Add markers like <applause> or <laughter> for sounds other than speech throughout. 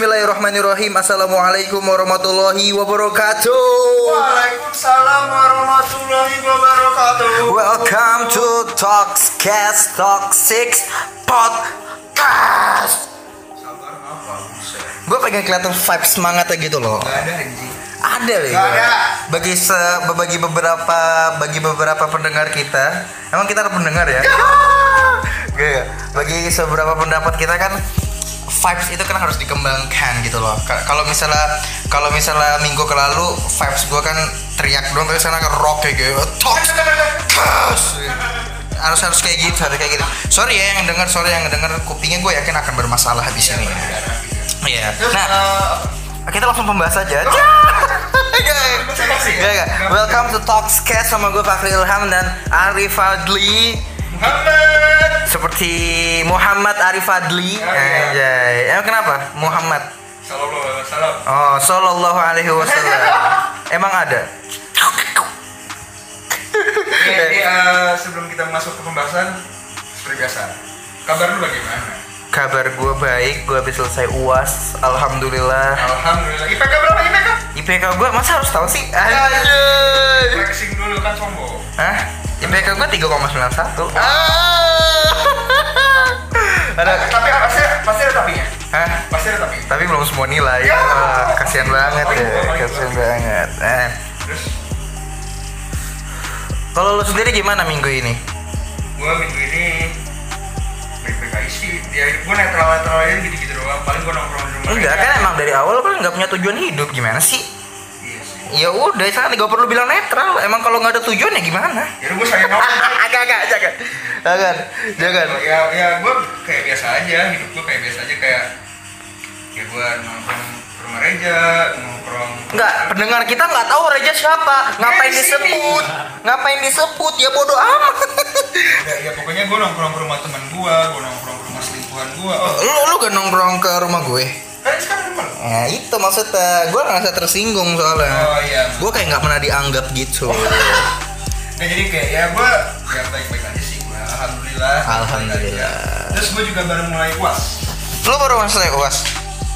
Bismillahirrahmanirrahim. Assalamualaikum warahmatullahi wabarakatuh. Waalaikumsalam warahmatullahi wabarakatuh. Welcome to Talkscast Talk 6 Podcast. Gue pengen kelihatan vibe semangatnya gitu loh. Gak ada anjing. Ada. Gak ada. Bagi se bagi beberapa bagi beberapa pendengar kita, emang kita ada pendengar ya? Gak, gak. Bagi seberapa pendapat kita kan vibes itu kan harus dikembangkan gitu loh. Ka- Kalau misalnya kalau misalnya minggu ke lalu vibes gue kan teriak dong terus sana kan rock kayak gitu. Cast. harus harus kayak gitu harus kayak gitu sorry ya yang dengar sorry yang dengar kupingnya gue yakin akan bermasalah habis ini Iya. Terus Nah, eh, kita langsung pembahas aja. Gak, gak, gak. Welcome to Talkscast sama gue Fakri Ilham dan Arif Adli Muhammad. Seperti Muhammad Arif Adli iya. Anjay Emang kenapa? Muhammad Sallallahu alaihi wasallam. Oh, Sallallahu Alaihi Wasallam <laughs> Emang ada? Oke, jadi eh, sebelum kita masuk ke pembahasan seperti biasa. Kabar lu bagaimana? Kabar gue baik, gue habis selesai UAS Alhamdulillah Alhamdulillah. IPK berapa IPK? IPK gue masa harus tahu sih? Anjay Flexing dulu kan sombong. Hah? IPK gue 3,91 Ah. Ada Tapi pasti pasti ada tapinya. Hah? Pasti ada tapi. Tapi belum semua nilai Ya. Wah, Kasian banget ya gua. banget eh. Terus Kalau lu sendiri gimana minggu ini? gua minggu ini baik-baik aja sih. Ya gua netral-netral aja gitu-gitu doang. Paling gua nongkrong di rumah. Enggak kan emang dari awal kan nggak punya tujuan hidup Gimana sih? Ya udah sekarang gak perlu bilang netral. Emang kalau nggak ada tujuan ya gimana? Ya gua sayang nongkrong. <laughs> Agak agak jangan. Jangan Jangan. Ya ya gue kayak biasa aja. Hidup gue kayak biasa aja kayak ya gue nongkrong ke rumah Reja nongkrong Enggak, pendengar kita nggak tahu Reja siapa. Ngapain disebut? Ngapain disebut? Ya bodoh amat. Ya, ya pokoknya gue nongkrong ke rumah teman gue gue nongkrong ke rumah selingkuhan gue oh Lu, lu gak nongkrong ke rumah gue? Kan lu Nah itu maksudnya. Gue ngerasa tersinggung soalnya. Oh iya. Gue kayak nggak pernah dianggap gitu. Nah jadi kayak ya gue ya baik-baik aja sih gue alhamdulillah. Alhamdulillah. terus gue juga baru mulai uas lo baru ya uas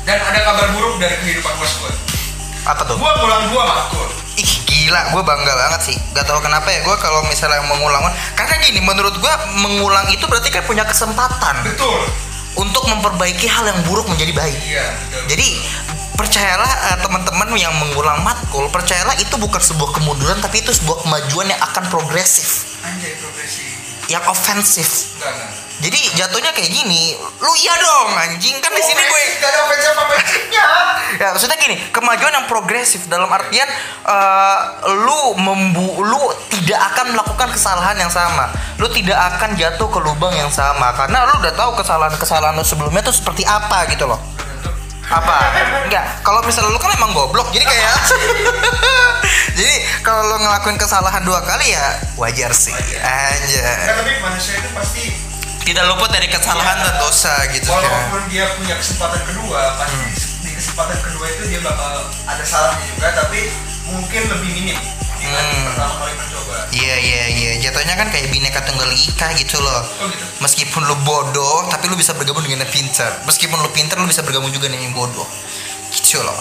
dan ada kabar buruk dari kehidupan uas gue apa tuh? Gue ngulang gue matkul ih gila. Gue bangga banget sih. Gak tahu kenapa ya gue kalau misalnya mengulang karena gini menurut gue mengulang itu berarti kan punya kesempatan. Betul untuk memperbaiki hal yang buruk menjadi baik. Iya betul jadi percayalah eh, teman-teman yang mengulang matkul percayalah itu bukan sebuah kemunduran tapi itu sebuah kemajuan yang akan progresif. Anjay progresi yang ofensif jadi jatuhnya kayak gini lu iya dong anjing. Kan di sini gue Gak ada ofensif ofensifnya ya maksudnya gini kemajuan yang progresif dalam artian eh, lu membu lu tidak akan melakukan kesalahan yang sama. Lu tidak akan jatuh ke lubang yang sama. Karena lu udah tahu kesalahan kesalahan lu sebelumnya tuh seperti apa gitu loh apa? Enggak. Kalau misalnya lu kan emang goblok jadi kayak <laughs> jadi kalau lu ngelakuin kesalahan dua kali ya wajar sih. Aja Nah, tapi manusia itu pasti tidak luput dari kesalahan dan dosa gitu walaupun dia punya kesempatan kedua, pasti Hmm. di kesempatan kedua itu dia bakal ada salahnya juga, tapi mungkin lebih minim Hmm. pertama kali mencoba. Iya iya iya jatuhnya kan kayak bineka tunggal ika gitu loh. Oh gitu. Meskipun lu bodoh tapi lu bisa bergabung dengan yang pintar. Meskipun lu pintar lu bisa bergabung juga dengan yang bodoh. Gitu loh.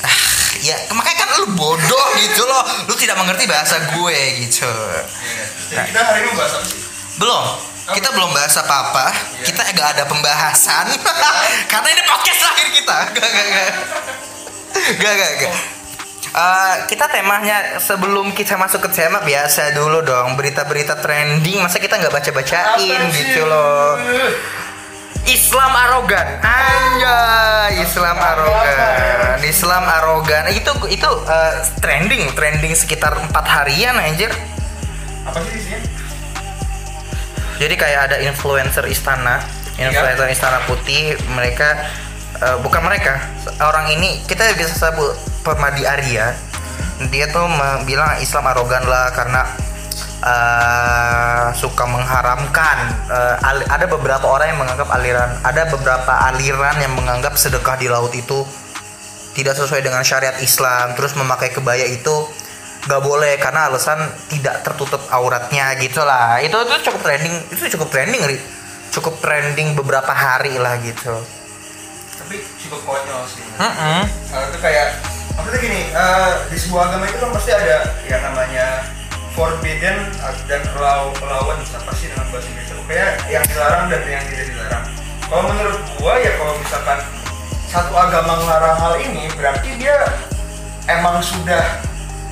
Ah, ya makanya kan lu bodoh gitu loh. Lu tidak mengerti bahasa gue gitu. Jadi kita hari ini bahas apa sih? Belum. Kita belum bahas apa-apa. Iya. Kita agak ada pembahasan. <laughs> Karena ini podcast terakhir kita. Gak gak gak. Gak gak gak. Eh, kita temanya sebelum kita masuk ke tema biasa dulu dong berita-berita trending. Masa kita nggak baca-bacain gitu loh? Islam arogan. Anjay Islam arogan Islam arogan. Itu itu eh, trending trending sekitar empat harian anjir. Apa sih isinya? jadi kayak ada influencer istana influencer istana putih mereka eh, bukan mereka. Orang ini kita bisa sebut Permadi Arya. Dia tuh bilang Islam arogan lah karena eh, suka mengharamkan ali- ada beberapa orang yang menganggap aliran ada beberapa aliran yang menganggap sedekah di laut itu tidak sesuai dengan syariat Islam terus memakai kebaya itu gak boleh karena alasan tidak tertutup auratnya gitu lah. Itu itu cukup trending itu cukup trending cukup trending beberapa hari lah gitu tapi cukup konyol sih Mm-mm. Uh, itu kayak maksudnya gini uh, di sebuah agama itu kan pasti ada yang namanya forbidden uh, dan allow, allowance apa sih dalam bahasa Inggris kayak yang dilarang dan yang tidak dilarang kalau menurut gua ya kalau misalkan satu agama melarang hal ini berarti dia emang sudah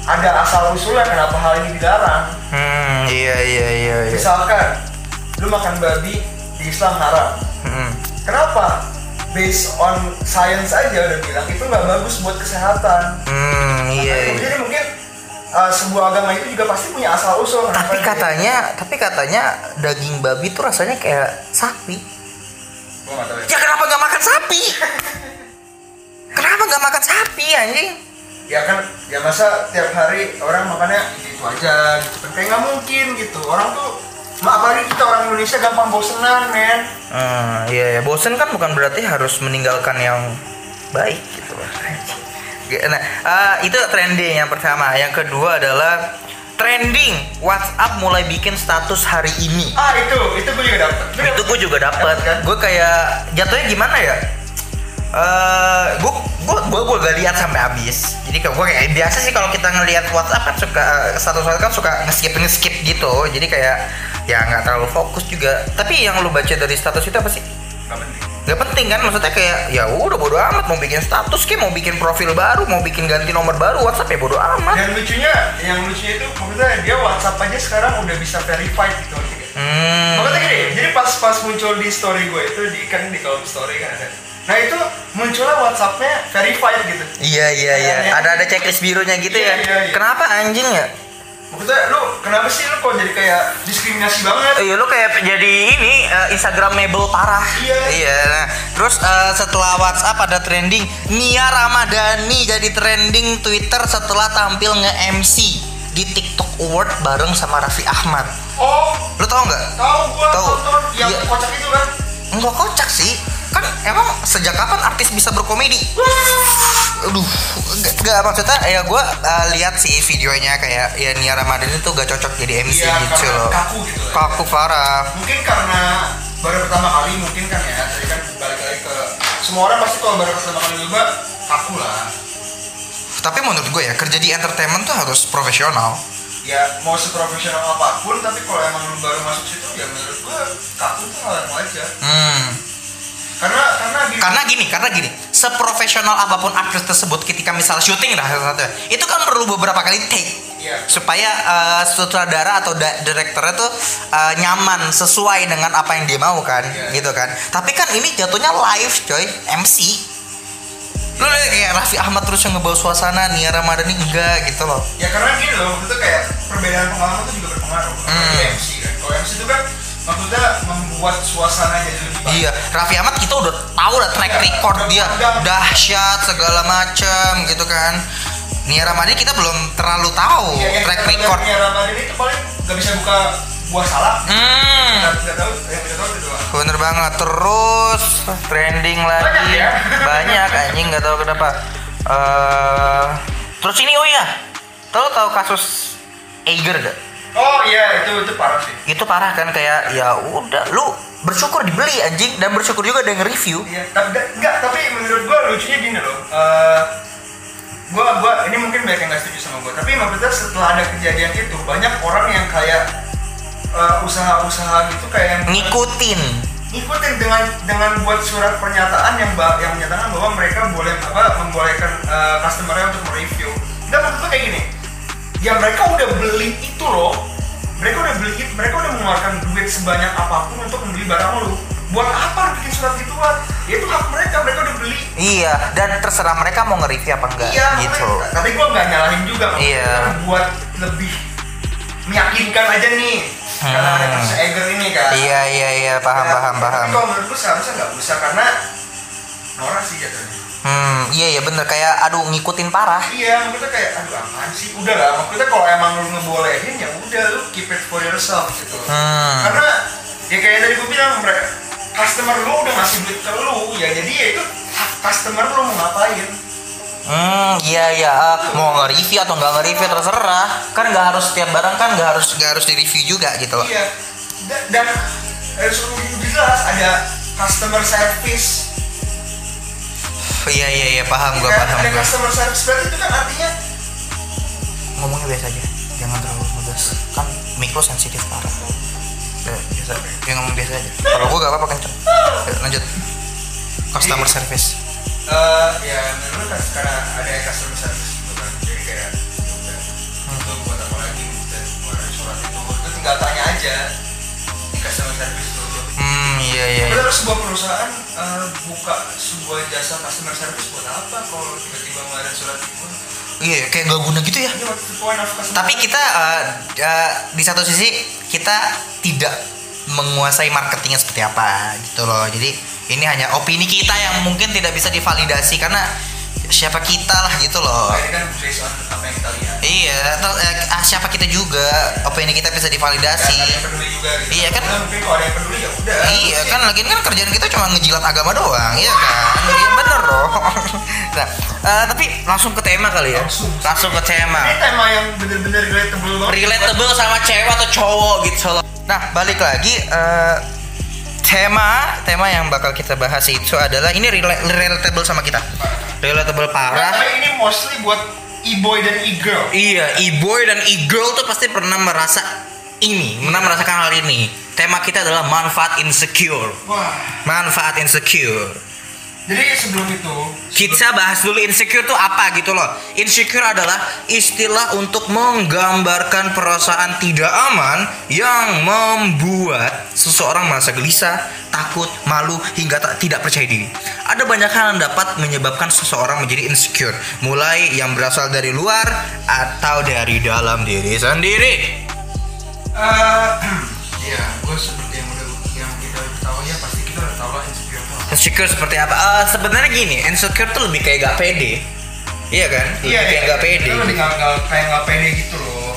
ada asal usulnya kenapa hal ini dilarang Hmm, iya iya iya. iya. misalkan lu makan babi di Islam haram Mm-mm. kenapa based on science aja udah bilang itu nggak bagus buat kesehatan Hmm, iya. iya. jadi mungkin uh, sebuah agama itu juga pasti punya asal usul Tapi dia- katanya, tapi katanya daging babi tuh rasanya kayak sapi. Gua nggak tahu ya. Ya kenapa nggak makan sapi? <laughs> kenapa nggak makan sapi anjing? ya kan ya masa tiap hari orang makannya itu aja gitu kayak nggak mungkin gitu orang tuh apalagi kita orang Indonesia gampang bosenan men Hmm, iya, ya. bosen kan bukan berarti harus meninggalkan yang baik gitu. Nah, eh, itu trending yang pertama. Yang kedua adalah trending WhatsApp mulai bikin status hari ini. ah itu itu gue juga dapet itu gue juga dapet Dapet kan? gue kayak jatuhnya gimana ya eh gue gue gue gue gak lihat sampai habis. Jadi kayak gue kayak biasa sih kalau kita ngelihat WhatsApp kan suka status WhatsApp kan suka ngeskip ngeskip gitu. Jadi kayak ya nggak terlalu fokus juga. Tapi yang lu baca dari status itu apa sih? Nggak penting. Gak penting kan? Maksudnya kayak ya udah bodo amat mau bikin status kayak mau bikin profil baru mau bikin ganti nomor baru WhatsApp ya bodo amat. Dan lucunya yang lucunya itu maksudnya dia WhatsApp aja sekarang udah bisa verified gitu hmm. Makanya gini, jadi pas pas muncul di story gue itu di kan di kolom story kan ada. Nah itu munculnya WhatsAppnya verified gitu. iya iya iya ada ada checklist birunya gitu Iya, ya iya, iya. kenapa anjing ya Maksudnya lu kenapa sih lu kok jadi kayak diskriminasi banget? Iya lu kayak jadi ini uh, Instagramable parah. Iya. Iya. Nah, terus uh, setelah WhatsApp ada trending Nia Ramadhani jadi trending Twitter setelah tampil nge-MC di TikTok Award bareng sama Raffi Ahmad. Oh, Lu tau nggak? tahu gua Tahu. yang Iya. kocak itu kan. Enggak kocak sih. Kan emang sejak kapan artis bisa berkomedi? Aduh, enggak, enggak maksudnya ya gue lihat sih videonya kayak ya Nia Ramadhani tuh gak cocok jadi MC Iya, gitu loh. kaku gitu. ya. Kaku parah. Mungkin karena baru pertama kali mungkin kan ya. Tadi kan balik lagi ke semua orang pasti kalau baru pertama kali nyoba kaku lah. Tapi menurut gue ya kerja di entertainment tuh harus profesional. Ya mau seprofesional apa pun tapi kalau emang lu baru masuk situ ya menurut gua kaku tuh hal yang wajar. Hmm. Karena karena gini, Karena gini, karena gini, seprofesional apa pun artis tersebut ketika misal syuting lah satu itu kan perlu beberapa kali take Iya. supaya eh, sutradara atau da- direkturnya tuh eh, nyaman sesuai dengan apa yang dia mau kan, Iya. gitu kan. Tapi kan ini jatuhnya live, coy, MC. Lu lihat kayak Raffi Ahmad terus yang ngebawa suasana, Nia Ramadhani enggak gitu loh. ya karena gini loh itu kayak perbedaan pengalaman itu juga berpengaruh Hmm. MC kan kalau MC itu kan maksudnya membuat suasana jadi lebih baik Iya, Raffi Ahmad kita udah tahu lah track Iya, record dia pandang. dahsyat segala macam gitu kan. Nia Ramadhani kita belum terlalu tahu yang track record. Nia Ramadhani itu paling nggak bisa buka buah salak Hmm, nggak tidak tahu yang tidak tahu itu doang bener banget. Terus trending lagi Banyak ya? banyak anjing nggak tahu kenapa. eh terus ini oh iya, tahu tahu kasus Eiger gak? oh iya itu itu parah sih Itu parah kan kayak ya udah lu bersyukur dibeli anjing dan bersyukur juga ada yang review. iya tapi enggak tapi menurut gua lucunya gini loh Eh, gua gua ini mungkin banyak yang nggak setuju sama gua tapi maksudnya setelah ada kejadian itu banyak orang yang kayak eh, usaha-usaha gitu kayak yang Ngikutin. ngikutin dengan dengan buat surat pernyataan yang yang menyatakan bahwa mereka boleh apa membolehkan uh, customernya untuk mereview. Dan gue kayak gini, ya mereka udah beli itu loh, mereka udah beli itu, mereka udah mengeluarkan duit sebanyak apa pun untuk membeli barang lu. Buat apa bikin surat gituan? Ya itu hak mereka, mereka udah beli. Iya, dan terserah mereka mau nge-review apa enggak iya, gitu. tapi gue nggak nyalahin juga. Iya. Buat lebih meyakinkan aja nih, karena ada Hmm. kasus Eger ini kan. Iya iya iya paham Ya, paham tapi paham. kalau menurut gue seharusnya nggak usah karena norak sih jatuhnya. Hmm iya iya bener kayak aduh ngikutin parah. Iya, maksudnya kayak aduh apaan sih? Udah lah, maksudnya kalau emang lu ngebolehin ya udah lu keep it for yourself gitu. Hmm. Karena ya kayak tadi gue bilang mereka customer lu udah ngasih duit ke lu ya jadi ya itu customer lu mau ngapain Hmm iya iya. Eh, mau nge-review atau nggak nge-review terserah. Kan nggak harus setiap barang kan nggak harus nggak harus di-review juga gitu loh. iya. Da- dan harus jelas ada customer service. Iya iya iya. Paham gua Kan paham ada gua. customer service berarti itu kan artinya ngomongnya biasa aja. Jangan terlalu ngegas kan mic lo sensitif parah ya, biasa. Ya ngomong biasa aja. Kalau gua gak apa-apa kenceng Ya, lanjut. Customer Iya. service eh ya menurut kan karena ada customer service gitu kan. Jadi kayak ya udah itu buat apa lagi dan ngeluarin surat itu. Itu tinggal tanya aja di customer service itu hmm iya iya iya. Padahal sebuah perusahaan eh, buka sebuah jasa customer service buat apa? Kalau tiba-tiba ngeluarin surat itu? Iya kayak gak guna gitu ya? Customer tapi kita eh, eh, di satu sisi kita tidak menguasai marketingnya seperti apa gitu loh. Jadi ini hanya opini kita yang mungkin tidak bisa divalidasi karena siapa kita lah gitu loh Nah, ini kan based on apa yang kita lihat iya atau, eh, ah, siapa kita juga opini kita bisa divalidasi Dan ada yang peduli juga gitu Iya kan? Karena mungkin kalau ada yang peduli ya udah Iya kan lagi kan kerjaan kita cuma ngejilat agama doang, iya kan? Iya bener loh. <laughs> Nah, eh, tapi langsung ke tema kali ya. Langsung. Langsung ke tema. ini tema yang bener-bener relatable banget Relatable sama cewek atau cowok gitu loh. Nah, balik lagi eh, tema tema yang bakal kita bahas itu adalah ini rela- relatable sama kita. Relatable Nah, parah. tapi ini mostly buat e-boy dan e-girl Iya, e-boy dan e-girl tuh pasti pernah merasa ini, pernah merasakan hal ini. Tema kita adalah manfaat insecure. wah Manfaat insecure. Jadi sebelum itu Kita bahas dulu insecure tuh apa gitu loh. Insecure adalah istilah untuk menggambarkan perasaan tidak aman yang membuat seseorang merasa gelisah, takut, malu hingga tak tidak percaya diri. Ada banyak hal yang dapat menyebabkan seseorang menjadi insecure, mulai yang berasal dari luar atau dari dalam diri sendiri. eh <clears throat> ya gue seperti yang insecure seperti apa? Eh, sebenarnya gini, insecure tuh lebih kayak gak pede. Iya kan? Lebih iya kayak iya gak pede. lebih nggak nggak- kayak nggak pede gitu loh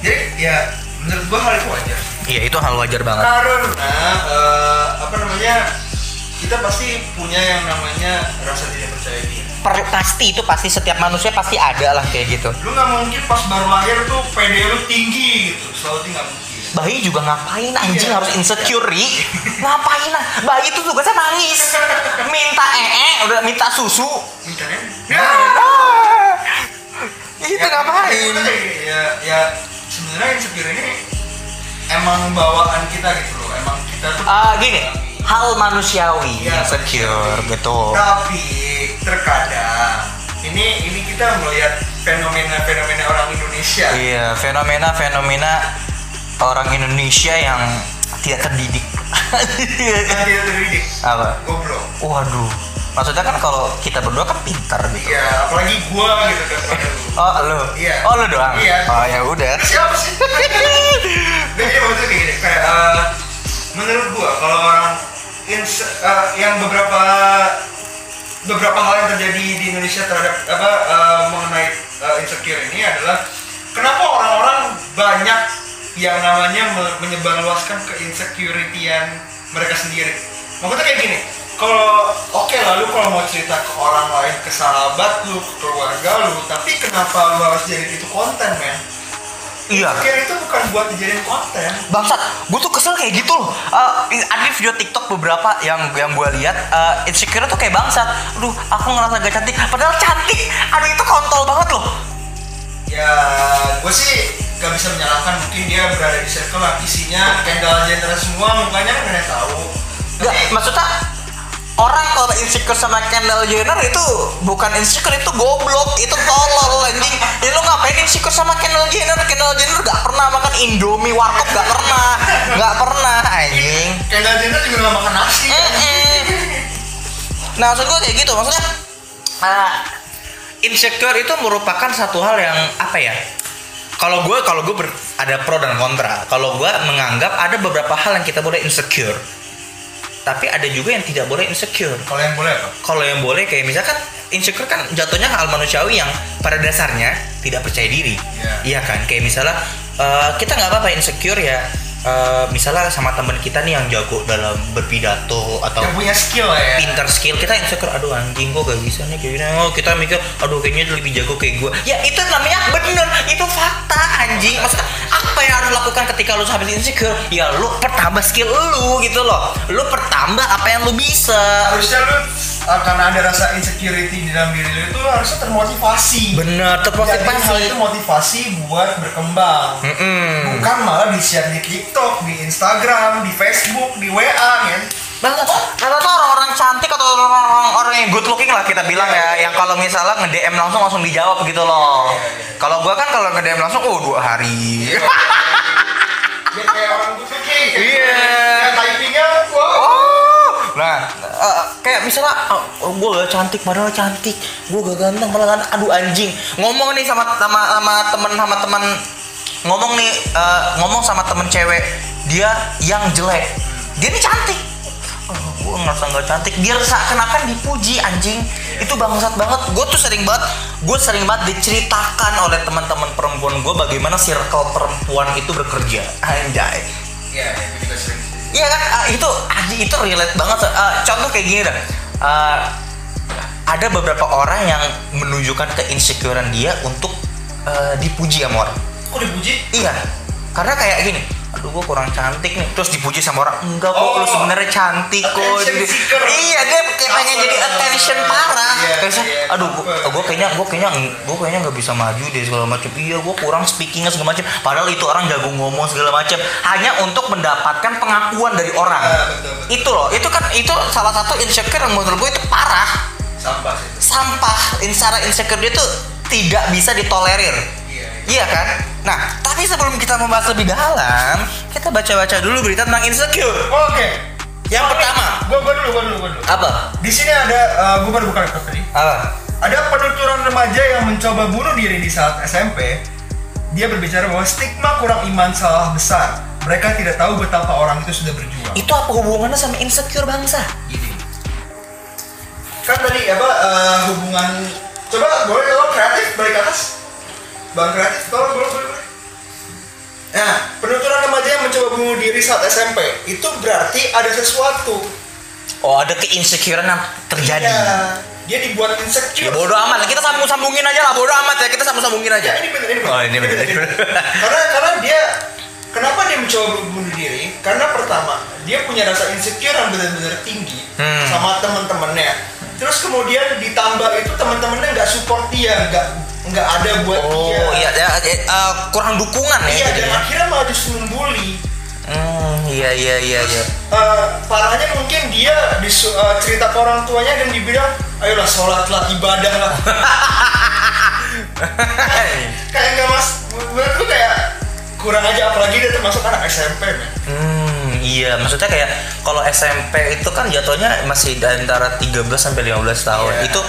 jadi ya menurut gue hal itu wajar Iya, itu hal wajar banget. karena eh, apa namanya kita pasti punya yang namanya rasa tidak percaya diri per, pasti itu pasti setiap manusia pasti ada lah kayak gitu lu nggak mungkin pas baru lahir tuh PD lu tinggi gitu selalu tinggal bayi juga ngapain anjing Iya. harus insecure Ri? ngapain? Lah bayi itu tugasnya nangis. Minta ee udah minta susu. Mintanya Ah, <laughs> itu ngapain? ya ya sebenarnya insecure ini emang bawaan kita gitu loh. Emang kita tuh Ah, gini. Hal manusiawi Iya. insecure gitu tapi terkadang ini ini kita melihat fenomena-fenomena orang Indonesia. Iya fenomena fenomena orang Indonesia yang tidak terdidik tidak terdidik apa goblok waduh maksudnya kan kalau kita berdua kan pintar gitu iya apalagi gua gitu kan Oh, lu? Iya. Oh, lu doang? Iya. Oh, ya udah. siapa sih jadi maksudnya gini kayak eh, menurut gua kalau orang ins- eh, yang beberapa beberapa hal yang terjadi di Indonesia terhadap apa eh, mengenai eh, insecure ini adalah kenapa orang-orang banyak yang namanya me- menyebarluaskan keinsecurity-an mereka sendiri. Maksudnya kayak gini, kalau oke lah lu kalau mau cerita ke orang lain, ke sahabat lu, ke keluarga lu, tapi kenapa lu harus jadi itu konten, men? Iya. Insecure itu bukan buat dijadiin konten. Bangsat, gue tuh kesel kayak gitu loh. Eh, ada video TikTok beberapa yang yang gue lihat eh, insecure tuh kayak bangsat. Aduh, aku ngerasa gak cantik. Padahal cantik. Aduh, itu kontol banget loh. Ya, gue sih gak bisa menyalahkan mungkin dia berada di circle yang isinya Kendall Jenner semua mukanya kan kalian tahu. Gak, Tapi maksudnya orang kalau insecure sama Kendall Jenner itu bukan insecure itu goblok itu tolol anjing ya lu ngapain insecure sama Kendall Jenner Kendall Jenner gak pernah makan Indomie warkop gak pernah gak pernah anjing Kendall Jenner juga gak makan nasi. Mm-mm. Nah maksud gue kayak gitu maksudnya uh, insecure itu merupakan satu hal yang apa ya? Kalau gue kalau gue ber- ada pro dan kontra. Kalau gue menganggap ada beberapa hal yang kita boleh insecure, tapi ada juga yang tidak boleh insecure. Kalau yang boleh apa? Kalau yang boleh kayak misalkan insecure kan jatuhnya hal manusiawi yang pada dasarnya tidak percaya diri. Iya. Iya kan? Kayak misalnya eh, kita nggak apa-apa insecure ya. Eh, misalnya sama teman kita nih yang jago dalam berpidato atau Yang punya skill ya. pinter skill kita insecure aduh anjing kok gak bisa nih kayak gini. Oh kita mikir aduh kayaknya dia lebih jago kayak gue ya itu namanya bener itu fakta anjing. Maksudnya apa yang harus lakukan ketika lu habis insecure? Ya lu pertambah skill lu gitu loh. Lu pertambah apa yang lu bisa. Harusnya lu uh, karena ada rasa insecurity di dalam diri lu itu harusnya termotivasi. Bener Jadi hal termotivasi. itu motivasi buat berkembang. Mm-mm. bukan malah di share di TikTok, di Instagram, di Facebook, di WA kan Banget. Rata-rata orang-orang cantik atau orang-orang orang yang good looking lah kita bilang Iya, ya, iya. yang kalau misalnya nge DM langsung langsung dijawab gitu loh. Iya, iya. Kalau gua kan kalau nge DM langsung, oh dua hari. <laughs> Dia kayak orang good looking kayak Iya. typingnya wow Oh, nah eh, kayak misalnya oh, gue gak cantik padahal cantik, gue gak ganteng malah ganteng. Aduh anjing, ngomong nih sama sama sama temen sama teman ngomong nih eh, ngomong sama temen cewek dia yang jelek, dia nih cantik. Oh, gue ngerasa nggak cantik, biar seakan-akan dipuji anjing. Itu bangsat banget. Gue tuh sering banget, gue sering banget diceritakan oleh teman-teman perempuan gue bagaimana circle perempuan itu bekerja. Anjay. iya itu juga sering Iya kan, ah, itu anjing itu relate banget. Ah, contoh kayak gini dah. Ah, ada beberapa orang yang menunjukkan keinsecurean dia untuk eh, dipuji sama orang. Kok dipuji Iya, karena kayak gini. Aduh, gue kurang cantik nih. Terus dipuji sama orang. Enggak kok, Oh. lu sebenarnya cantik kok. Jadi-. Iya, dia kayak pengen jadi attention parah. Iya, Kayak saya, iya. aduh, gue, gue kayaknya, gue kayaknya, gue kayaknya nggak bisa maju deh segala macam. Iya, gue kurang speakingnya segala macam. Padahal itu orang jago ngomong segala macam. Hanya untuk mendapatkan pengakuan dari orang. Ah, betul, betul. Itu loh, itu kan itu salah satu insecure yang menurut gue itu parah. sampah sih Sampah, secara insecure dia tuh tidak bisa ditolerir. Iya kan? Nah, tapi sebelum kita membahas lebih dalam, kita baca-baca dulu berita tentang insecure. oke Yang pertama, gua gua dulu gua dulu gua dulu apa? di sini ada uh, gua baru buka laptop tadi Apa? Ada penuturan remaja yang mencoba bunuh diri di saat SMP. Dia berbicara bahwa stigma kurang iman salah besar. Mereka tidak tahu betapa orang itu sudah berjuang. Itu apa hubungannya sama insecure bangsa? Gini. Kan tadi apa eh, hubungan Coba boleh tolong kreatif balik atas. Bang kreatif tolong boleh boleh. Nah, penuturan remaja yang mencoba bunuh diri saat SMP itu berarti ada sesuatu. Oh, ada keinsecurean yang terjadi. Iya, dia dibuat Ya insecure. bodoh amat, kita sambung-sambungin aja lah, bodoh amat ya, kita sambung-sambungin aja. Ya, ini bener, ini bener. Oh, ini bener, ini bener. <laughs> karena karena dia kenapa dia mencoba bunuh diri? Karena pertama dia punya rasa insecure yang benar-benar tinggi Hmm. sama teman-temannya. Terus kemudian ditambah itu teman-temannya nggak support dia, nggak nggak ada buat Oh, dia. iya, ya, eh, kurang dukungan ya. Iya, dan jadinya. akhirnya malah justru membuli. Hmm, iya, iya, iya, iya. Eh, parahnya mungkin dia disu- eh, cerita ke orang tuanya dan dibilang, ayolah sholatlah ibadah lah. <laughs> kayak nggak mas, menurut gue kayak kurang aja apalagi dia termasuk anak SMP men. Hmm, iya, maksudnya kayak kalau SMP itu kan jatuhnya masih di antara 13 sampai 15 tahun. Iya. Itu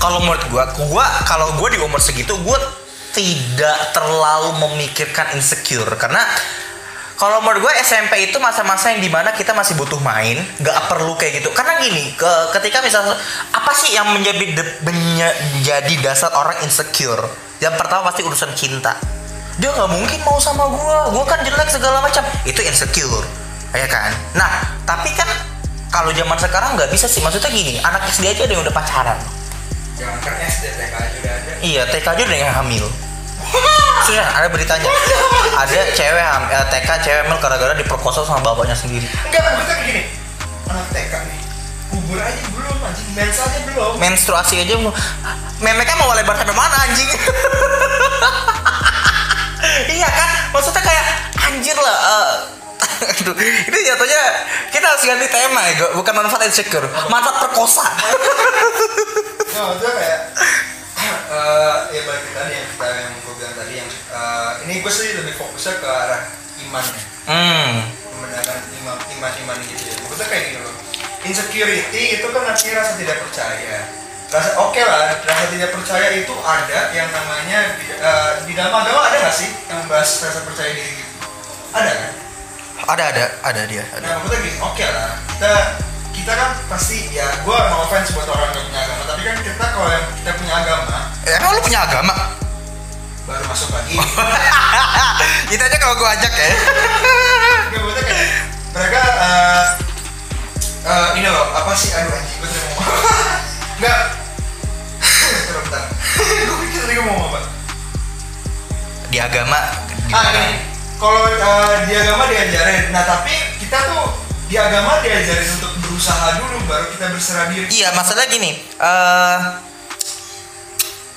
kalau menurut gua, gua kalau gua di umur segitu gua tidak terlalu memikirkan insecure karena kalau menurut gue SMP itu masa-masa yang di mana kita masih butuh main, nggak perlu kayak gitu. Karena gini, ke, ketika misalnya apa sih yang menjadi de- menye- menjadi dasar orang insecure? Yang pertama pasti urusan cinta. Dia nggak mungkin mau sama gua, gua kan jelek segala macam. Itu insecure, ya kan? Nah, tapi kan kalau zaman sekarang nggak bisa sih. Maksudnya gini, anak SD aja ada yang udah pacaran. Jangan kan SD TK aja udah ada. Iya, TK aja udah yang hamil. <laughs> Sudah ada beritanya. Ada cewek ham, eh, TK cewek hamil gara-gara diperkosa sama bapaknya sendiri. Enggak, maksudnya gini. Anak TK nih. Kubur aja belum anjing, mens aja belum. Menstruasi aja mau memeknya mau lebar sampai mana anjing? <laughs> iya kan? Maksudnya kayak anjir lah. eh, aduh, ini jatuhnya kita harus ganti tema ya, bukan manfaat insecure, manfaat perkosa. Nah, maksudnya kayak <clears throat> eh ya balik ke tadi yang kita yang gue bilang tadi yang eh, ini gue sih lebih fokusnya ke arah iman ya. hmm. membenarkan iman iman iman gitu ya maksudnya kayak gini loh insecurity itu kan artinya rasa tidak percaya rasa oke lah rasa tidak percaya itu ada yang namanya di, eh, di dalam agama ada nggak sih yang bahas rasa percaya diri gitu ada kan Ada ada ada dia. Ada. nah maksudnya gini oke lah kita kita kan pasti ya gue no offense buat orang yang punya agama tapi kan kita kalau yang kita punya agama Eh, Emang lu punya agama? baru masuk lagi <laughs> Itu aja kalau gua ajak ya. Nggak, maksudnya kayak mereka eh eh, ini loh apa sih aduh anjing gue tadi mau <laughs> nggak <laughs> bentar bentar gue pikir tadi gue mau apa Di agama ah gimana? ini kalau eh, di agama diajarin nah tapi kita tuh di agama diajarin untuk berusaha dulu baru kita berserah diri Iya, masalah gini. eh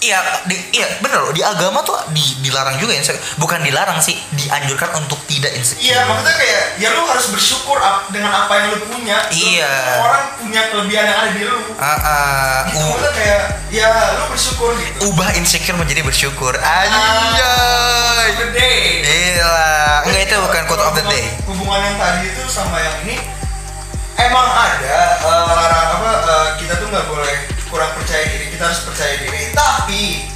Iya, di, iya bener loh di agama tuh di, dilarang juga insecure. Bukan dilarang sih, dianjurkan untuk tidak insecure. Iya, maksudnya kayak ya lu harus bersyukur dengan apa yang lu punya. Lu- Iya. semua Orang punya kelebihan yang ada di lu. Ah, ah, Gitu, kayak ya lu bersyukur gitu. ubah insecure menjadi bersyukur. Anjay. Gede. Gila. Enggak itu bukan quote of the day. Hubungan yang tadi itu sama yang ini emang ada eh, larang apa eh, kita tuh nggak boleh kurang percaya diri, kita harus percaya diri. Tapi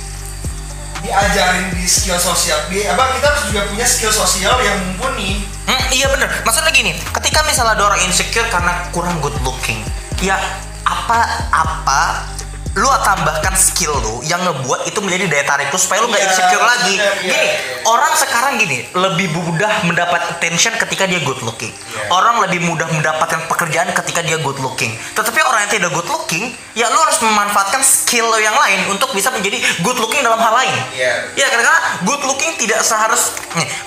diajarin di skill sosial, di apa kita harus juga punya skill sosial yang mumpuni. Hmm, iya bener. Maksudnya gini, ketika misalnya ada orang insecure karena kurang good looking, ya apa apa lu tambahkan skill lu yang ngebuat itu menjadi daya tarik lu supaya lu nggak Iya, insecure lagi. iya, iya, gini, iya. orang sekarang gini lebih mudah mendapat attention ketika dia good looking. Iya. Orang lebih mudah mendapatkan pekerjaan ketika dia good looking. Tetapi orang yang tidak good looking, ya lu harus memanfaatkan skill lo yang lain untuk bisa menjadi good looking dalam hal lain. Iya. Ya karena good looking tidak seharus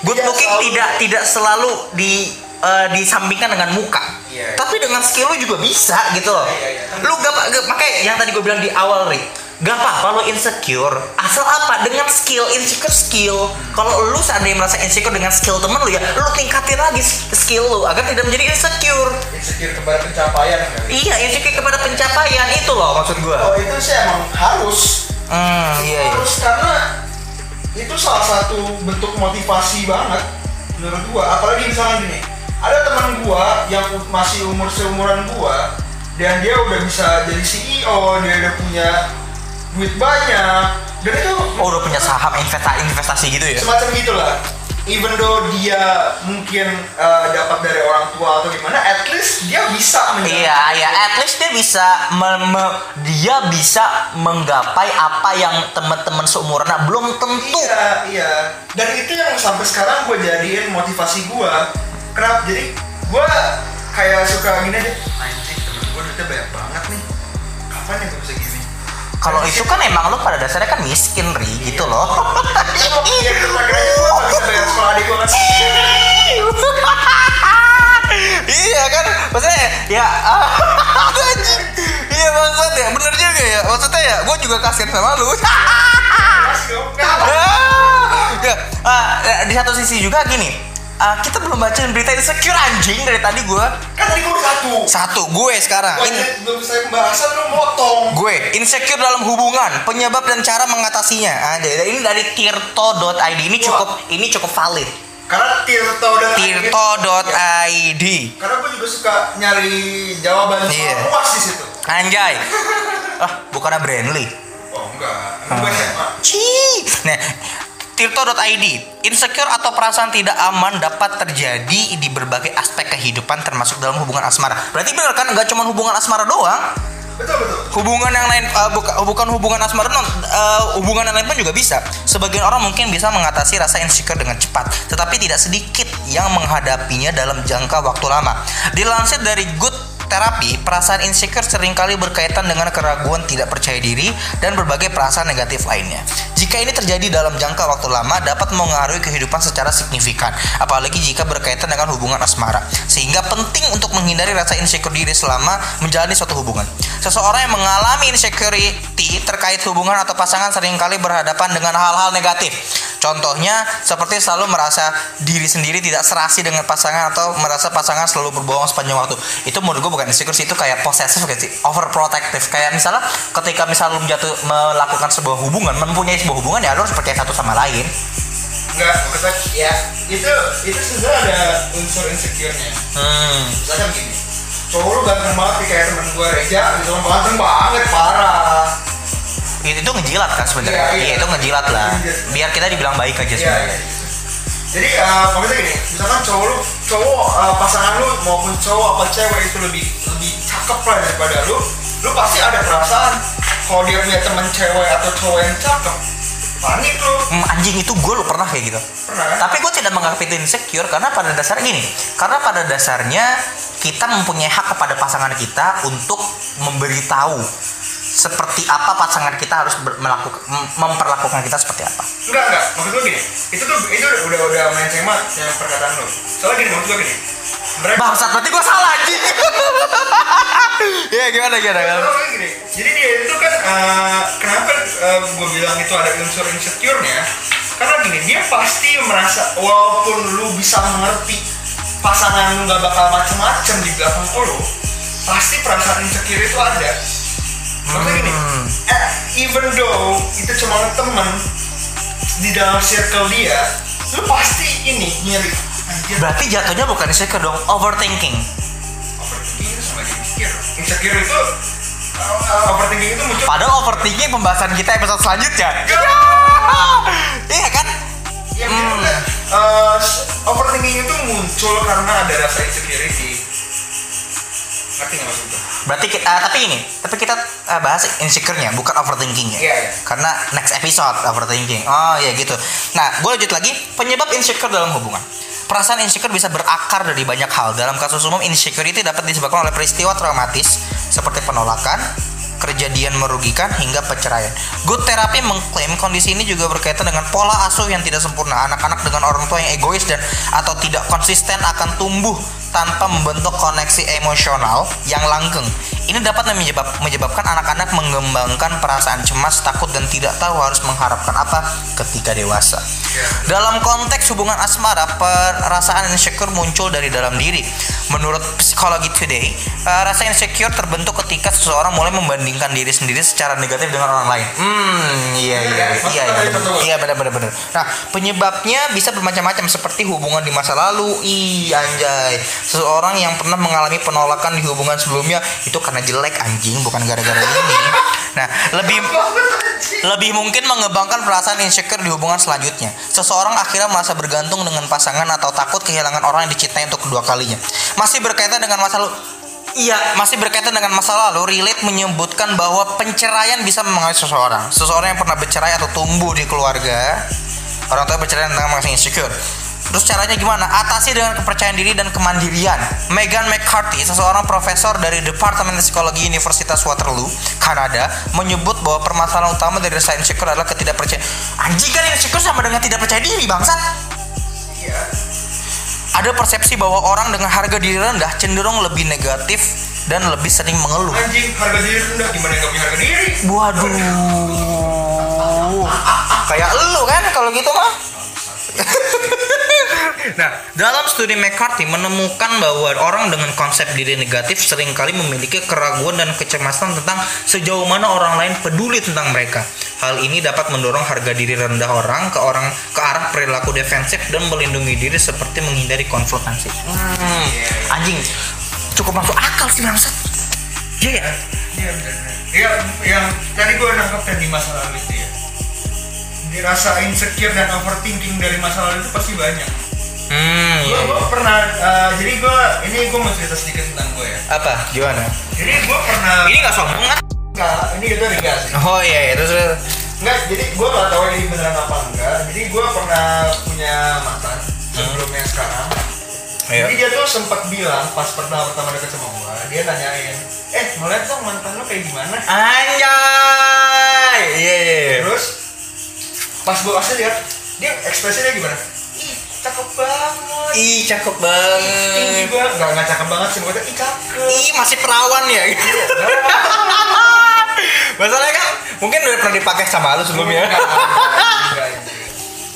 good Iya, looking selalu. tidak tidak selalu di eh, disambingkan dengan muka. Iya. Tapi dengan skill lu juga bisa gitu loh. Iya, iya, iya. Lu gak, gak makanya yang tadi gue bilang di awal Ri, gak apa-apa lu insecure asal apa dengan skill insecure skill. Kalau lu seandainya merasa insecure dengan skill temen lu ya, lu tingkatin lagi skill lu agar tidak menjadi insecure. Insecure kepada pencapaian kali. Iya, insecure kepada pencapaian itu loh maksud gue. Oh itu sih emang harus Hmm, iya iya. harus karena itu salah satu bentuk motivasi banget menurut gua apalagi misalnya gini ada teman gua yang masih umur seumuran gua dan dia udah bisa jadi CEO dia udah punya duit banyak dan itu Oh udah punya saham investasi investasi gitu ya? semacam gitulah even though dia mungkin eh, dapat dari orang tua atau gimana at least dia bisa menjalankan Iya, ya, at least dia bisa me- me- dia bisa menggapai apa yang teman-teman seumurannya belum tentu. Iya, iya. Dan itu yang sampai sekarang gue jadiin motivasi gue. Kenapa? Jadi gue kayak suka gini aja. Anjing, temen gue duitnya banyak banget nih. Kapan ya gue bisa gini? Kalau itu kan emang lo pada dasarnya kan miskin ri gitu loh. Iya, akhirnya gue gak bisa bayar sekolah adik gue kan. iya kan, maksudnya ya anjing. Iya maksud ya, bener juga ya. Maksudnya ya, gue juga kasihan sama lu. Apa. ya, ah, di satu sisi juga gini, ah, kita belum bacain berita insecure anjing dari tadi gue. Kan tadi gue satu. Satu, gue sekarang. Gue In- belum selesai pembahasan lu motong. Gue insecure dalam hubungan, penyebab dan cara mengatasinya. Ada ini dari tirto.id. Ini cukup ini cukup valid. Karena Tirto dan tirto.id. Karena gue juga suka nyari jawaban soal Iya. puas di situ. Anjay. Ah, bukannya Brandly. Oh enggak, gue SMA. Cih. Nah, tirto.id. Insecure atau perasaan tidak aman dapat terjadi di berbagai aspek kehidupan termasuk dalam hubungan asmara. Berarti bener kan nggak cuma hubungan asmara doang? Betul betul. hubungan yang lain eh, buka- bukan hubungan asmara non eh, hubungan yang lain pun juga bisa sebagian orang mungkin bisa mengatasi rasa insecure dengan cepat tetapi tidak sedikit yang menghadapinya dalam jangka waktu lama dilansir dari good terapi perasaan insecure sering kali berkaitan dengan keraguan tidak percaya diri dan berbagai perasaan negatif lainnya jika ini terjadi dalam jangka waktu lama dapat mengaruhi kehidupan secara signifikan apalagi jika berkaitan dengan hubungan asmara sehingga penting untuk menghindari rasa insecure diri selama menjalani suatu hubungan Seseorang yang mengalami insecurity terkait hubungan atau pasangan sering kali berhadapan dengan hal-hal negatif. Contohnya seperti selalu merasa diri sendiri tidak serasi dengan pasangan atau merasa pasangan selalu berbohong sepanjang waktu. Itu menurut gue bukan insecure sih, itu kayak posesif gitu overprotective. Kayak misalnya ketika misalnya lu jatuh melakukan sebuah hubungan, mempunyai sebuah hubungan ya lu harus percaya satu sama lain. Enggak, maksudnya ya itu itu sebenarnya ada unsur insecure-nya. Hmm. Misalkan gini, cowok lu ganteng banget nih kayak temen gue Reja, gitu kan ganteng banget, parah. Itu, itu ngejilat kan sebenarnya. Iya, Iya, iya. itu ngejilat lah. Iya. Biar kita dibilang baik aja Iya, sebenarnya. iya. Jadi uh, maksudnya gini, misalkan cowok lu, cowok uh, pasangan lu maupun cowok apa cewek itu lebih lebih cakep lah daripada lu, lu pasti ada perasaan kalau dia punya temen cewek atau cowok yang cakep, panik lu. Hmm, anjing itu gue lo pernah kayak gitu. Pernah? Tapi gue tidak menganggap itu insecure karena pada dasarnya gini, karena pada dasarnya kita mempunyai hak kepada pasangan kita untuk memberitahu seperti apa pasangan kita harus melakukan mem- memperlakukan kita seperti apa. Enggak, enggak. Maksud gue gini, itu tuh itu udah udah, udah main semat yang perkataan lu. Soalnya gini, maksud gue gini. Bangsat berarti gue salah anjing. <laughs> Iya gimana gimana? Gini, jadi dia itu kan eh, kenapa gue bilang itu ada unsur insecure-nya? Karena gini, dia pasti merasa walaupun lu bisa mengerti pasangan lu nggak bakal macem-macem di belakang lu, pasti perasaan insecure itu ada. Maksudnya gini, Hmm. eh, even though itu cuma temen di dalam circle dia, lu pasti ini nyeri. Berarti jatuhnya bukan insecure dong, overthinking. overthinking itu sama aja insecure. Insecure itu uh, overthinking itu muncul Padahal overthinking pembahasan kita episode selanjutnya. Iya kan? Ya, hmm. uh, overthinking itu muncul karena ada rasa insecurity. Ngerti nggak? Berarti kita, ah, tapi ini, tapi kita ah, bahas insecure-nya, bukan overthinkingnya. Iya, iya. Karena next episode overthinking. Oh ya gitu. Nah, gue lanjut lagi. Penyebab insecure dalam hubungan. Perasaan insecure bisa berakar dari banyak hal. Dalam kasus umum, insecurity dapat disebabkan oleh peristiwa traumatis seperti penolakan, kejadian merugikan hingga perceraian. Good therapy mengklaim kondisi ini juga berkaitan dengan pola asuh yang tidak sempurna. Anak-anak dengan orang tua yang egois dan atau tidak konsisten akan tumbuh tanpa membentuk koneksi emosional yang langgeng. Ini dapat menyebab, menyebabkan anak-anak mengembangkan perasaan cemas, takut dan tidak tahu harus mengharapkan apa ketika dewasa. Dalam konteks hubungan asmara, perasaan insecure muncul dari dalam diri. Menurut Psikologi Today, eh, rasa insecure terbentuk ketika seseorang mulai membandingkan diri sendiri secara negatif dengan orang lain. Hmm, iya iya iya iya benar. Iya benar benar benar. Nah, penyebabnya bisa bermacam-macam seperti hubungan di masa lalu. Ih, anjay. Seseorang yang pernah mengalami penolakan di hubungan sebelumnya itu karena jelek anjing, bukan gara-gara ini. Nah, lebih lebih mungkin mengembangkan perasaan insecure di hubungan selanjutnya. Seseorang akhirnya merasa bergantung dengan pasangan atau takut kehilangan orang yang dicintai untuk kedua kalinya. Masih berkaitan dengan masa lalu. Iya, masih berkaitan dengan masa lalu, relate menyebutkan bahwa penceraian bisa memengaruhi seseorang. Seseorang yang pernah bercerai atau tumbuh di keluarga, orang tua bercerai tentang merasa insecure. Terus caranya gimana? Atasi dengan kepercayaan diri dan kemandirian. Megan McCarthy, seseorang profesor dari Departemen Psikologi Universitas Waterloo, Kanada, menyebut bahwa permasalahan utama dari rasa insecure adalah ketidakpercayaan. Anjing kan insecure sama dengan tidak percaya diri, bangsat. Iya. Ada persepsi bahwa orang dengan harga diri rendah cenderung lebih negatif dan lebih sering mengeluh. Anjing harga diri rendah gimana nggak punya harga diri? Waduh. Kayak lu kan kalau gitu mah. Nah, dalam studi McCarthy menemukan bahwa orang dengan konsep diri negatif sering kali memiliki keraguan dan kecemasan tentang sejauh mana orang lain peduli tentang mereka. Hal ini dapat mendorong harga diri rendah orang ke orang ke arah perilaku defensif dan melindungi diri seperti menghindari konfrontasi. Hmm, anjing, cukup masuk akal sih bangsat. Iya ya. Iya. Iya yang tadi gue nangkep di masa lalu itu ya. Dirasa insecure dan overthinking dari masa lalu itu pasti banyak. Hmm, Gue iya. gue pernah eh, jadi gue ini gue mau cerita sedikit tentang gue ya. Apa? Gimana? Jadi gue pernah Ini nggak sombong kan? enggak ini itu enggak sih. Oh iya, iya. terus. Enggak, jadi gue gak tahu ini beneran apa enggak. Jadi gue pernah punya mantan sebelumnya sekarang. Ayo. Jadi dia tuh sempat bilang pas pertama pertama deket sama gue, dia nanyain, eh ngeliat dong mantan lo kayak gimana? Anjay. Iya iya. iya. Terus pas gue kasih lihat, dia ekspresinya gimana? Cakep banget. Ih, cakep Tinggi banget. banget, nggak nggak cakep banget sih, maksudnya ih cakep. Ih, masih perawan ya. <laughs> Masalahnya kan mungkin udah pernah dipakai sama lu sebelumnya. Enggak, enggak, enggak.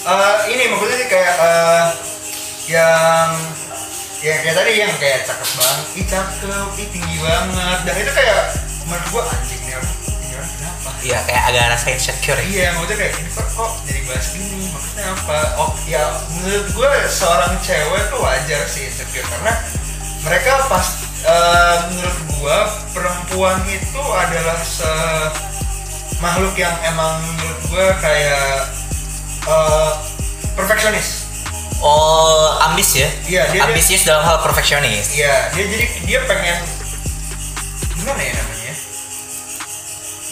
Eh, ini maksudnya sih kayak eh, yang ya kayak tadi yang kayak cakep banget, ih cakep, ih tinggi banget, dan itu kayak menurut gua anjing nih? Iya, kayak agak rasa insecure. ya. Iya, maksudnya kayak ini kok, jadi bahas gini, maksudnya apa? Oh ya menurut gua seorang cewek tuh wajar sih insecure karena mereka pas eh, menurut gua perempuan itu adalah se makhluk yang emang menurut gua kayak eh, perfeksionis. Oh, ambis ya? Iya, dia- dia- Ambisius dalam hal perfeksionis. Iya, dia jadi dia pengen gimana ya namanya?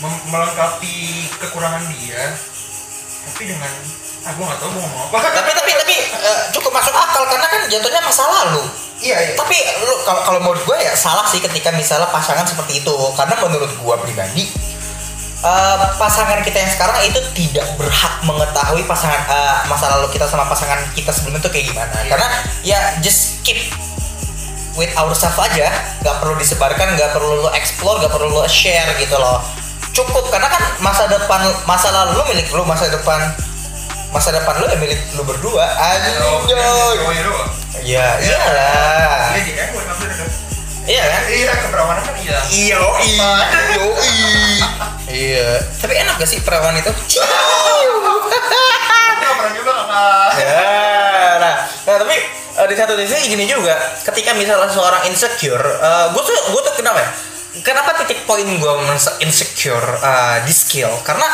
Melengkapi kekurangan dia, tapi dengan ah gua nggak tahu mau ngomong apa. tapi tapi tapi eh, cukup masuk akal karena kan jatuhnya masa lalu. iya iya. Tapi lu kalau kalau menurut gue ya salah sih ketika misalnya pasangan seperti itu karena menurut gue pribadi eh, pasangan kita yang sekarang itu tidak berhak mengetahui pasangan eh, masa lalu kita sama pasangan kita sebelumnya itu kayak gimana Iya. karena ya just skip with ourselves aja nggak perlu disebarkan nggak perlu lo explore nggak perlu lo share gitu loh cukup karena kan masa depan masa lalu lo milik lo masa depan masa depan lo ya milik lo berdua. Cowoknya doang. ya iyalah Iya, jadi kan? Gue maksudnya kan. iya kan? Iya, keperawanan kan iya. iya iya iya. Tapi enak gak sih perawan itu? Ya nah, nah tapi eh, di satu sisi gini juga. Ketika misalnya seorang insecure gue tuh gue tuh kenapa ya kenapa titik poin gue merasa insecure eh, di skill? Karena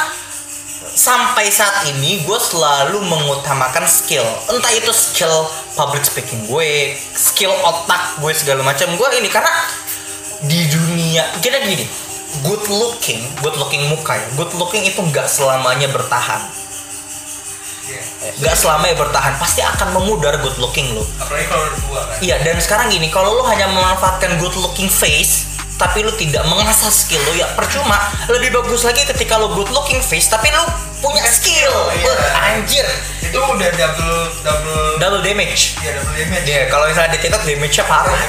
sampai saat ini gue selalu mengutamakan skill. Entah itu skill public speaking gue skill otak gue segala macam gue ini. Karena di dunia kita gini good looking good looking muka ya. Good looking itu nggak selamanya bertahan. Nggak selamanya bertahan. Pasti akan memudar good looking lo. Apalagi kalau kan. iya dan sekarang gini kalau lo hanya memanfaatkan good looking face tapi lu tidak mengasah skill lo ya percuma lebih bagus lagi ketika lo good looking face tapi lu punya skill Iya. Anjir Itu udah double double. double damage Iya double damage. Iya, kalau misalnya di TikTok damage-nya parah.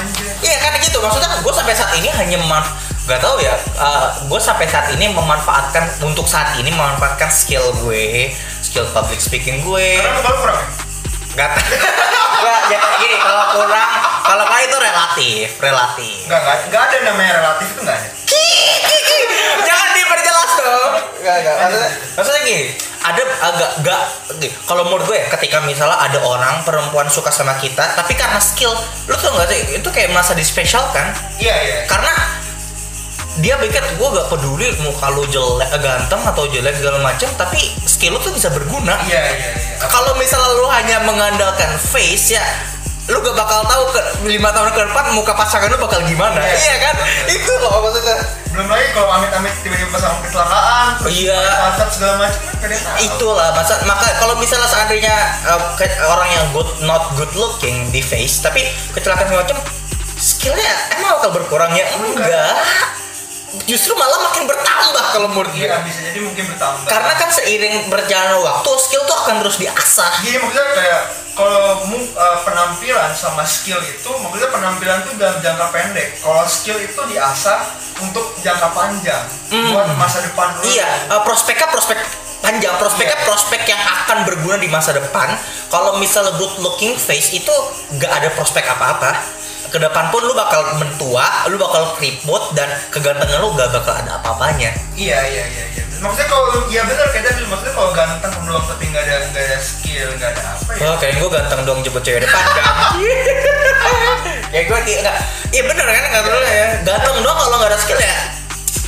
Anjir. Iya kan gitu maksudnya gue sampai saat ini hanya memanf gak tahu ya gue sampai saat ini memanfaatkan untuk saat ini memanfaatkan skill gue skill public speaking gue Karena lu baru kurang. ya? Gak kayak <laughs> gini kalau kurang kalau kayak itu relatif relatif. Enggak, enggak, enggak ada namanya relatif itu enggak ada. jangan diperjelas dong. Gak, gak, maksudnya, maksudnya gini ada agak gak gini, kalau menurut gue ya ketika misalnya ada orang perempuan suka sama kita tapi karena skill lu tuh nggak sih itu kayak merasa dispesialkan. Iya, iya. karena dia pikir gue gak peduli muka lu jelek ganteng atau jelek segala macam tapi skill lu tuh bisa berguna. Iya, iya, iya. kalau misalnya lu hanya mengandalkan face ya lu gak bakal tahu ke lima tahun ke depan muka pasangan lu bakal gimana. Iya. iya kan? Itu loh maksudnya. Belum lagi kalau amit-amit tiba-tiba pasangan kecelakaan, terus Iya. mantap segala macam kan itulah masa maka kalau misalnya seandainya uh, ke- orang yang good not good looking di face tapi kecelakaan macam skillnya emang bakal berkurang ya? Enggak justru malah makin bertambah kalau menurut gue Iya, bisa jadi mungkin bertambah. karena kan seiring berjalannya waktu skill tuh akan terus diasah Gini maksudnya kayak kalau uh, penampilan sama skill itu maksudnya penampilan itu dalam jangka pendek. Kalau skill itu diasah untuk jangka panjang Hmm. buat masa depan lu. Iya, uh, prospeknya prospek panjang, prospeknya Iya. prospek yang akan berguna di masa depan. Kalau misalnya good looking face itu gak ada prospek apa-apa. Ke depan pun lu bakal mentua, lu bakal keriput dan kegantengan lu gak bakal ada apa-apanya. Iya iya iya. iya. Maksudnya kalau lu- iya benar kayak tadi maksudnya kalau ganteng doang tapi nggak ada nggak ada skill nggak ada apa ya. Oh, kayak gue ganteng dong jemput cewek depan kan? <laughs> kayak gue enggak. Iya bener kan nggak perlu ya. Ganteng dong kalau nggak ada skill ya.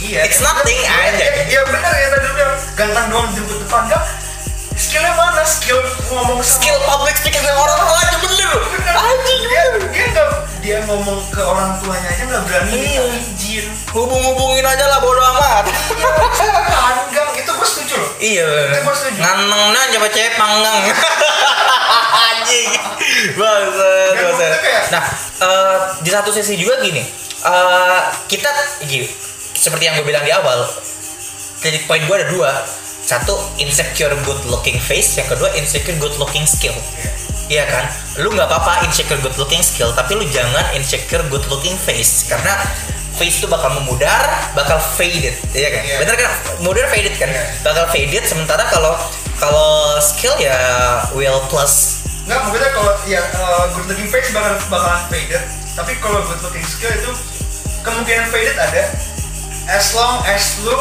Iya. It's nothing, bener. Iya. Iya iya, benar ya tadi lu bilang ganteng doang jemput depan enggak. Skillnya mana? Skill ngomong sama Skill public speaking sama orang tua aja bener. Bener. Anjing. dia dia nggak dia ngomong ke orang tuanya aja nggak berani Iya. izin Hubung-hubungin aja lah bodo amat. panggang itu gue setuju loh Iya, Itu setuju. nganengnya coba cewek panggang. <laughs> Anjing. Maksudnya kayak- Nah, eh, di satu sisi juga gini, eh, kita gini, seperti yang gue bilang di awal, titik poin gue ada dua. Satu insecure good looking face, yang kedua insecure good looking skill. Iya kan? Lu nggak apa-apa insecure good looking skill, tapi lu jangan insecure good looking face karena face itu bakal memudar, bakal faded, iya kan? Iya. Bener kan? Mudar faded kan? Iya. Bakal faded sementara kalau kalau skill ya will plus. nggak maksudnya kalau ya uh, good looking face bakal bakalan faded tapi kalau good looking skill itu kemungkinan faded ada as long as lu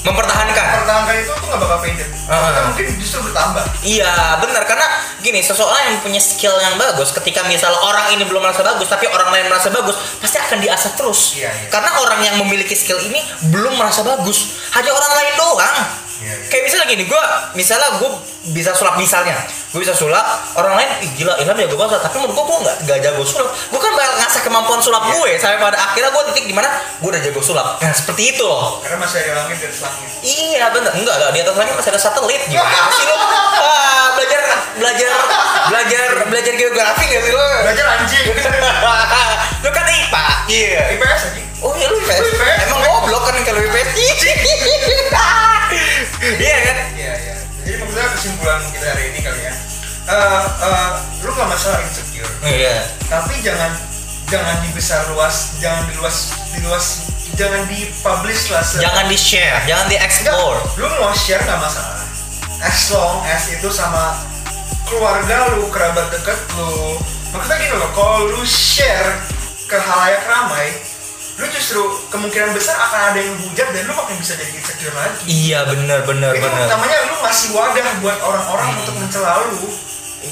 Mempertahankan. pertahankan itu tuh nggak bakal faded Ah. Maksudnya mungkin justru bertambah Iya benar karena gini seseorang yang punya skill yang bagus ketika misalnya orang ini belum merasa bagus tapi orang lain merasa bagus pasti akan diasah terus Iya, iya. karena orang yang memiliki skill ini belum merasa bagus hanya orang lain doang Iya. kayak misalnya gini gue misalnya gue bisa sulap misalnya gue bisa sulap orang lain ih gila Ilham jago banget tapi menurut gue gue nggak nggak jago sulap gue kan bakal ngasah kemampuan sulap Iya. gue sampai pada akhirnya gue titik di mana gue udah jago sulap nah seperti itu loh karena masih ada langit di atas langit Iya bener, enggak enggak di atas langit masih ada satelit gimana <laughs> sih lo? Ah, belajar belajar belajar belajar geografi nggak sih lo? belajar anjing <laughs> lo kan IPA. Iya. IPS aja Oh iya lu IPS. Lu IPS. Emang goblok kan kalau IPS. <laughs> Iya kan? Iya, iya. Jadi maksudnya kesimpulan kita hari ini kali ya. Eh, eh, lu gak masalah insecure, Iya. tapi jangan jangan dibesar luas jangan di luas di luas jangan dipublish lah se- jangan di share jangan di Enggak, explore lu mau share nggak masalah as long as itu sama keluarga lu kerabat deket lu maksudnya gini loh kalau lu share ke halayak ramai lu justru kemungkinan besar akan ada yang hujat dan lu makin bisa jadi insecure lagi. Iya bener bener itu bener namanya lu ngasih wadah buat orang-orang untuk mencela lu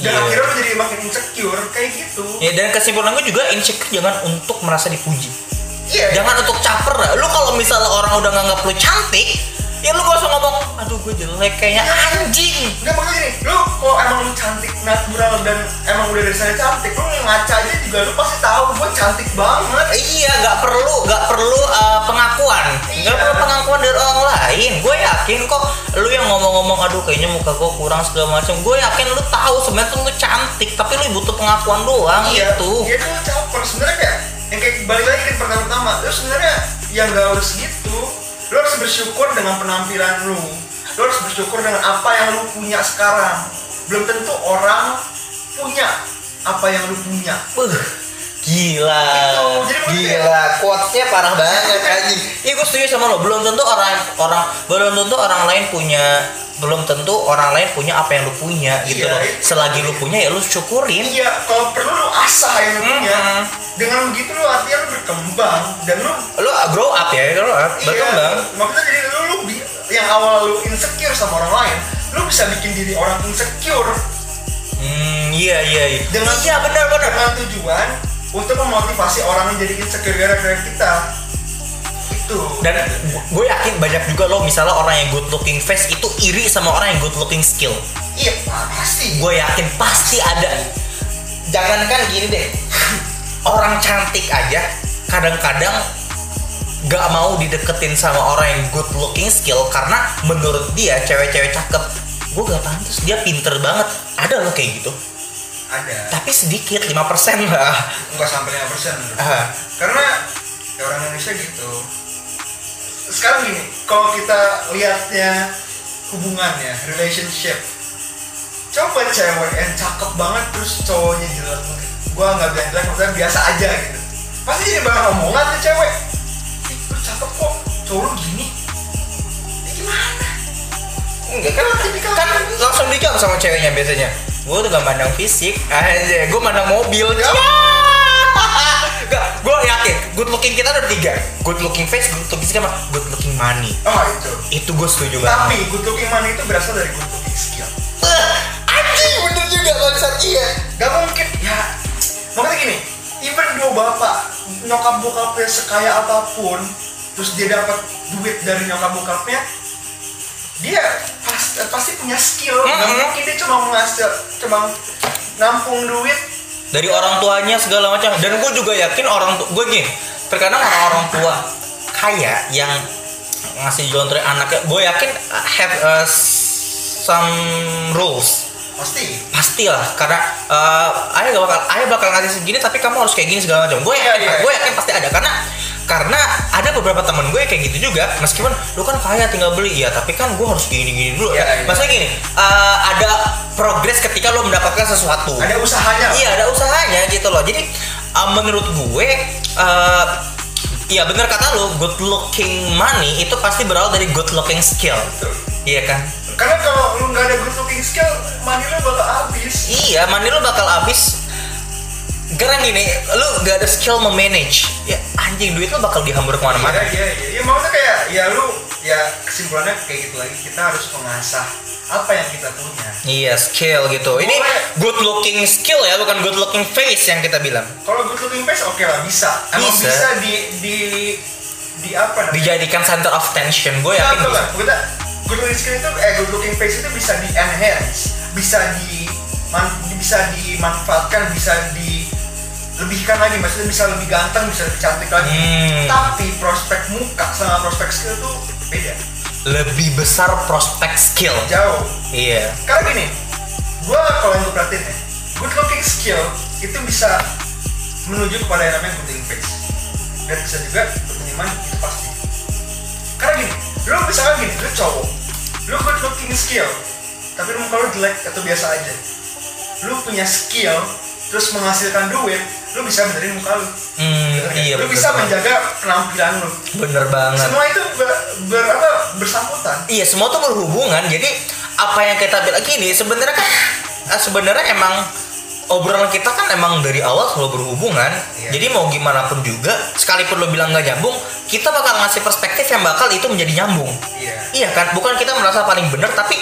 dan Iya. akhirnya lu jadi makin insecure kayak gitu. Ya dan kesimpulan gue juga insecure jangan untuk merasa dipuji. Iya. Jangan untuk caper. Lu kalau misalnya orang udah nganggap lu cantik ya lu gak usah ngomong aduh gue jelek kayaknya anjing Enggak maksudnya gini, lu kalau emang lu cantik natural dan emang udah dari sana cantik, lu ngaca aja juga lu pasti tahu gue cantik banget. Iya, nggak perlu, nggak perlu uh, pengakuan, nggak Iya. perlu pengakuan dari orang lain. Gue yakin kok, lu yang ngomong-ngomong, aduh kayaknya muka gue kurang segala macam. Gue yakin lu tahu sebenarnya tuh lu cantik, tapi lu butuh pengakuan doang iya, itu. Iya itu lu caper sebenarnya kayak yang kayak balik lagi kan pertama-tama, lu sebenarnya yang gak harus gitu. Lu harus bersyukur dengan penampilan lu. Lu harus bersyukur dengan apa yang lu punya sekarang. Belum tentu orang punya apa yang lu punya. Gila, Gitu, maksudnya- gila, quotesnya parah banget anjing. Iya gue setuju sama lo. Belum tentu orang orang belum tentu orang lain punya belum tentu orang lain punya apa yang lu punya gitu Iya, loh. Selagi lu punya ya lu syukurin. Iya, kalau perlu lu asah yang lu punya. Mhm. Dengan begitu lu artinya lu berkembang dan lu Lu grow up ya, up, berkembang. Iya, maksudnya jadi lu, lu yang awal lu insecure sama orang lain, lu bisa bikin diri orang insecure Hmm, iya iya iya. Dengan- iya benar benar. dengan tujuan untuk memotivasi orang yang jadi insecure gara-gara kita. Itu. Dan gue yakin banyak juga lo misalnya orang yang good looking face itu iri sama orang yang good looking skill. iya pasti. Gue yakin pasti ada. Jangankan gini deh. <laughs> Orang cantik aja kadang-kadang gak mau dideketin sama orang yang good looking skill karena menurut dia cewek-cewek cakep gue gak pantas dia pinter banget ada lo kayak gitu Ada. tapi sedikit 5% lah Enggak sampai 5% menurut Ah. Karena ya orang Indonesia gitu. Sekarang gini, kalau kita lihatnya hubungannya, relationship. Coba cewek yang cakep banget terus cowoknya jelek. Gua nggak bilang jelek, maksudnya biasa aja gitu. Pasti jadi banyak omongan tuh cewek. Ih, lu cakep kok, cowok lu gini. Ya gimana? Enggak kan, kan langsung dijawab sama ceweknya biasanya Gue tuh gak mandang fisik. Aja gue mandang mobil Ya. <laughs> Gak, gue yakin good looking kita ada tiga. Good looking face, good looking sama good looking money. Oh itu. Itu gue setuju banget. Tapi good looking man itu berasal dari good looking skill. Eh, Anjing bener juga bangsat iya. Gak mungkin ya. Makanya gini even dua bapak nyokap bokapnya sekaya apa pun terus dia dapat duit dari nyokap bokapnya dia pas- pasti punya skill. Mm-mm. mungkin dia cuma menghasil cuma nampung duit. Dari orang tuanya segala macam. Dan gue juga yakin orang Gue gini Terkadang orang-orang tua Kaya yang Ngasih terus anaknya Gue yakin have uh, some rules pasti. Pastilah karena uh, ayah gak bakal ayah bakal ngasih segini tapi kamu harus kayak gini segala macam. Gue yakin Iya, iya. gue yakin pasti ada. Karena karena ada beberapa temen gue kayak gitu juga meskipun lu kan kaya tinggal beli. Ya tapi kan gue harus gini gini dulu ya. Iya. maksudnya gini uh, ada progres ketika lo mendapatkan sesuatu. Ada usahanya. Iya ada usahanya gitu loh. Jadi uh, menurut gue uh, Iya bener kata lo, good looking money itu pasti berawal dari good looking skill. Iya kan? Karena kalau lu nggak ada good looking skill money lu bakal habis Iya, money lu bakal habis. Karena gini, lu gak ada skill memanage. Ya anjing duit lu bakal dihambar ke mana-mana. Iya, iya, iya. Ya, maksudnya kayak ya lu ya kesimpulannya kayak gitu lagi. Kita harus mengasah apa yang kita punya. Iya, skill gitu. Ini good looking skill ya, bukan good looking face yang kita bilang. Kalau good looking face oke lah bisa. Emang Bisa. bisa, di di di apa namanya? Dijadikan center of tension, gue Nah, yakin bisa. kan? Kita good looking skill itu eh good looking face itu bisa di enhance, bisa di man- bisa dimanfaatkan, bisa dilebihkan lagi, maksudnya bisa lebih ganteng, bisa lebih cantik lagi. Hmm. Tapi prospek muka sama prospek skill tuh beda. Lebih besar prospek skill. Jauh. Iya. Karena gini, gua kalau yang gue perhatiin ya, good looking skill itu bisa menuju kepada yang namanya good looking face dan bisa juga untuk menyiman itu pasti. Karena gini, lu misalkan gini, lu cowok, lu good looking skill, tapi lu muka lu jelek atau biasa aja. Lu punya skill, terus menghasilkan duit, lu lu bisa benerin muka lu Hmm, Bener nggak? iya lu bener bisa banget. menjaga penampilan lu bener banget semua itu ber, ber- apa, bersangkutan Iya semua tuh berhubungan. Jadi apa yang kita bilang gini sebenarnya kan eh, sebenarnya emang obrolan kita kan emang dari awal selalu berhubungan. Iya. Jadi mau gimana pun juga, sekalipun lo bilang nggak nyambung, kita bakal ngasih perspektif yang bakal itu menjadi nyambung. iya Iya kan? Bukan kita merasa paling benar, tapi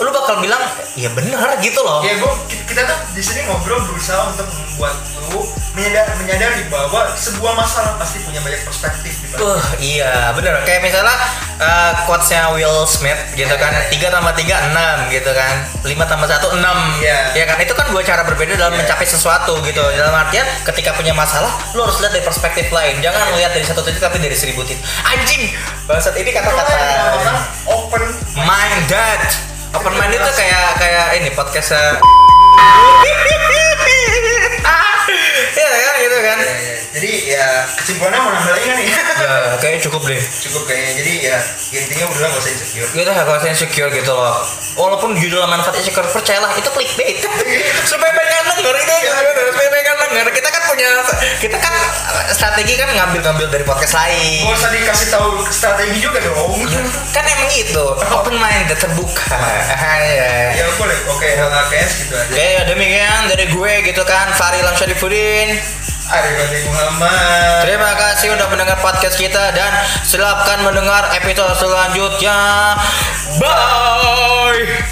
lu bakal bilang ya benar gitu loh. ya gua kita tuh di sini ngobrol berusaha untuk membuat lu menyadari, menyadari bahwa sebuah masalah pasti punya banyak perspektif di. Uh, iya bener. Kayak misalnya uh, quotesnya Will Smith gitu kan. Tiga tambah tiga enam gitu kan. Lima tambah satu enam. Iya. ya kan itu kan dua cara berbeda dalam Iya. mencapai sesuatu gitu. Dalam artian ketika punya masalah lo harus lihat dari perspektif lain. Jangan lihat dari satu titik tapi dari seribu titik. Anjing! Bangsat ini kata-kata kan open minded open minded itu kayak kayak ini podcastnya. <laughs> Ya kan gitu kan. Ya, ya. jadi ya kesimpulannya mau nambah lagi nggak nih ya kayaknya cukup deh. Cukup kayaknya. Jadi ya intinya udah gak usah insecure. Kita nggak usah insecure gitu loh. Walaupun judul manfaat insecure percayalah itu clickbait. Supaya pengen denger itu. Bener. supaya pengen denger kita kan punya kita kan strategi kan ngambil-ngambil dari podcast lain. Gak usah dikasih tahu strategi juga dong. Kan emang gitu. Open mind terbuka. Ya ya boleh. Oke kayaknya segitu aja. Oke, demikian dari gue gitu kan, Fahri Lamsyarifudin. Ari Muhammad. Terima kasih udah mendengar podcast kita dan silakan mendengar episode selanjutnya. Bye.